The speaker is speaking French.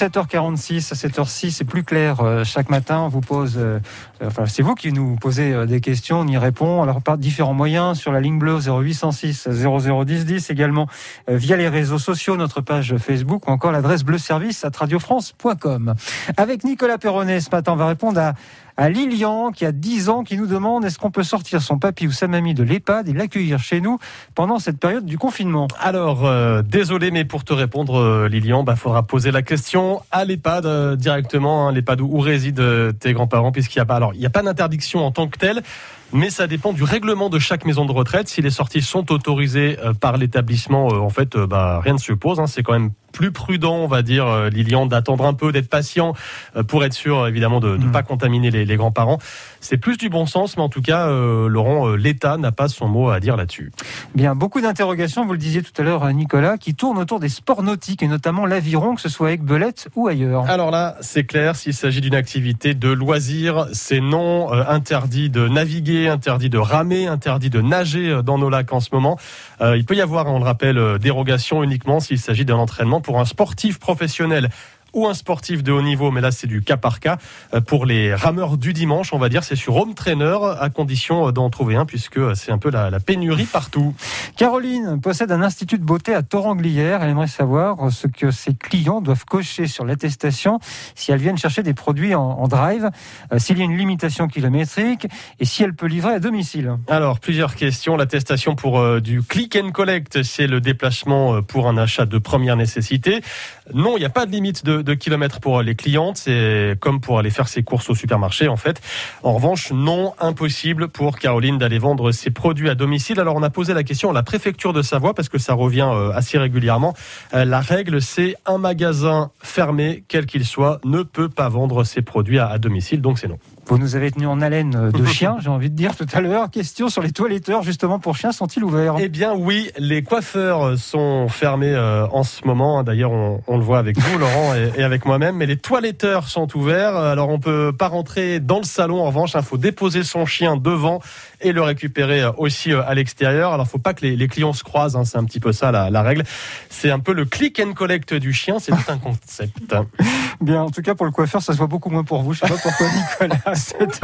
7h46 à 7h06, c'est plus clair euh, chaque matin. On vous pose, euh, enfin c'est vous qui nous posez euh, des questions, on y répond. Alors par différents moyens sur la ligne bleue 0806 0010 10 également euh, via les réseaux sociaux, notre page Facebook ou encore l'adresse bleuservice à radiofrance.com. Avec Nicolas Perronnet ce matin, on va répondre à à Lilian, qui a 10 ans, qui nous demande est-ce qu'on peut sortir son papy ou sa mamie de l'EHPAD et l'accueillir chez nous pendant cette période du confinement Alors, euh, désolé, mais pour te répondre, euh, Lilian, bah, faudra poser la question à l'EHPAD euh, directement, hein, l'EHPAD où, résident tes grands-parents, puisqu'il n'y a pas, il a pas d'interdiction en tant que telle. Mais ça dépend du règlement de chaque maison de retraite. Si les sorties sont autorisées par l'établissement, en fait, bah, rien ne se pose. Hein. C'est quand même plus prudent, on va dire, euh, Lilian, d'attendre un peu, d'être patient euh, pour être sûr, évidemment, de ne Mm. pas contaminer les, les grands-parents. C'est plus du bon sens, mais en tout cas, euh, Laurent, l'État n'a pas son mot à dire là-dessus. Bien, beaucoup d'interrogations, vous le disiez tout à l'heure, Nicolas, qui tournent autour des sports nautiques et notamment l'aviron, que ce soit avec Belette ou ailleurs. Alors là, c'est clair, s'il s'agit d'une activité de loisir, c'est non, euh, interdit de naviguer, interdit de ramer, interdit de nager dans nos lacs en ce moment. Euh, il peut y avoir, on le rappelle, dérogation uniquement s'il s'agit d'un entraînement pour un sportif professionnel ou un sportif de haut niveau, mais là c'est du cas par cas. Euh, Pour les rameurs du dimanche, on va dire, c'est sur home trainer, à condition euh, d'en trouver un, puisque euh, c'est un peu la, la pénurie partout. Caroline possède un institut de beauté à Toranglière. Elle aimerait savoir ce que ses clients doivent cocher sur l'attestation si elles viennent chercher des produits en, en drive, euh, s'il y a une limitation kilométrique et si elle peut livrer à domicile. Alors, plusieurs questions. L'attestation pour euh, du click and collect, c'est le déplacement pour un achat de première nécessité. Non, il n'y a pas de limite de, de kilomètres pour les clientes. C'est comme pour aller faire ses courses au supermarché, en fait. En revanche, non, impossible pour Caroline d'aller vendre ses produits à domicile. Alors, on a posé la question à la préfecture de Savoie parce que ça revient euh, assez régulièrement. Euh, La règle, c'est un magasin fermé, quel qu'il soit, ne peut pas vendre ses produits à, à domicile. Donc, c'est non. Vous nous avez tenu en haleine euh, de chiens, j'ai envie de dire tout à l'heure. Question sur les toiletteurs, justement pour chiens, sont-ils ouverts? Eh bien oui, les coiffeurs sont fermés euh, en ce moment. D'ailleurs, on, on le voit avec vous, Laurent, et, et avec moi-même. Mais les toiletteurs sont ouverts. Alors on peut pas rentrer dans le salon. En revanche, il faut déposer son chien devant et le récupérer euh, aussi à l'extérieur. Alors faut pas que les, les clients se croisent. hein. C'est un petit peu ça la, la règle. C'est un peu le click and collect du chien. C'est tout un concept. Bien, en tout cas pour le coiffeur, ça se voit beaucoup moins pour vous. Je sais pas pourquoi, Nicolas.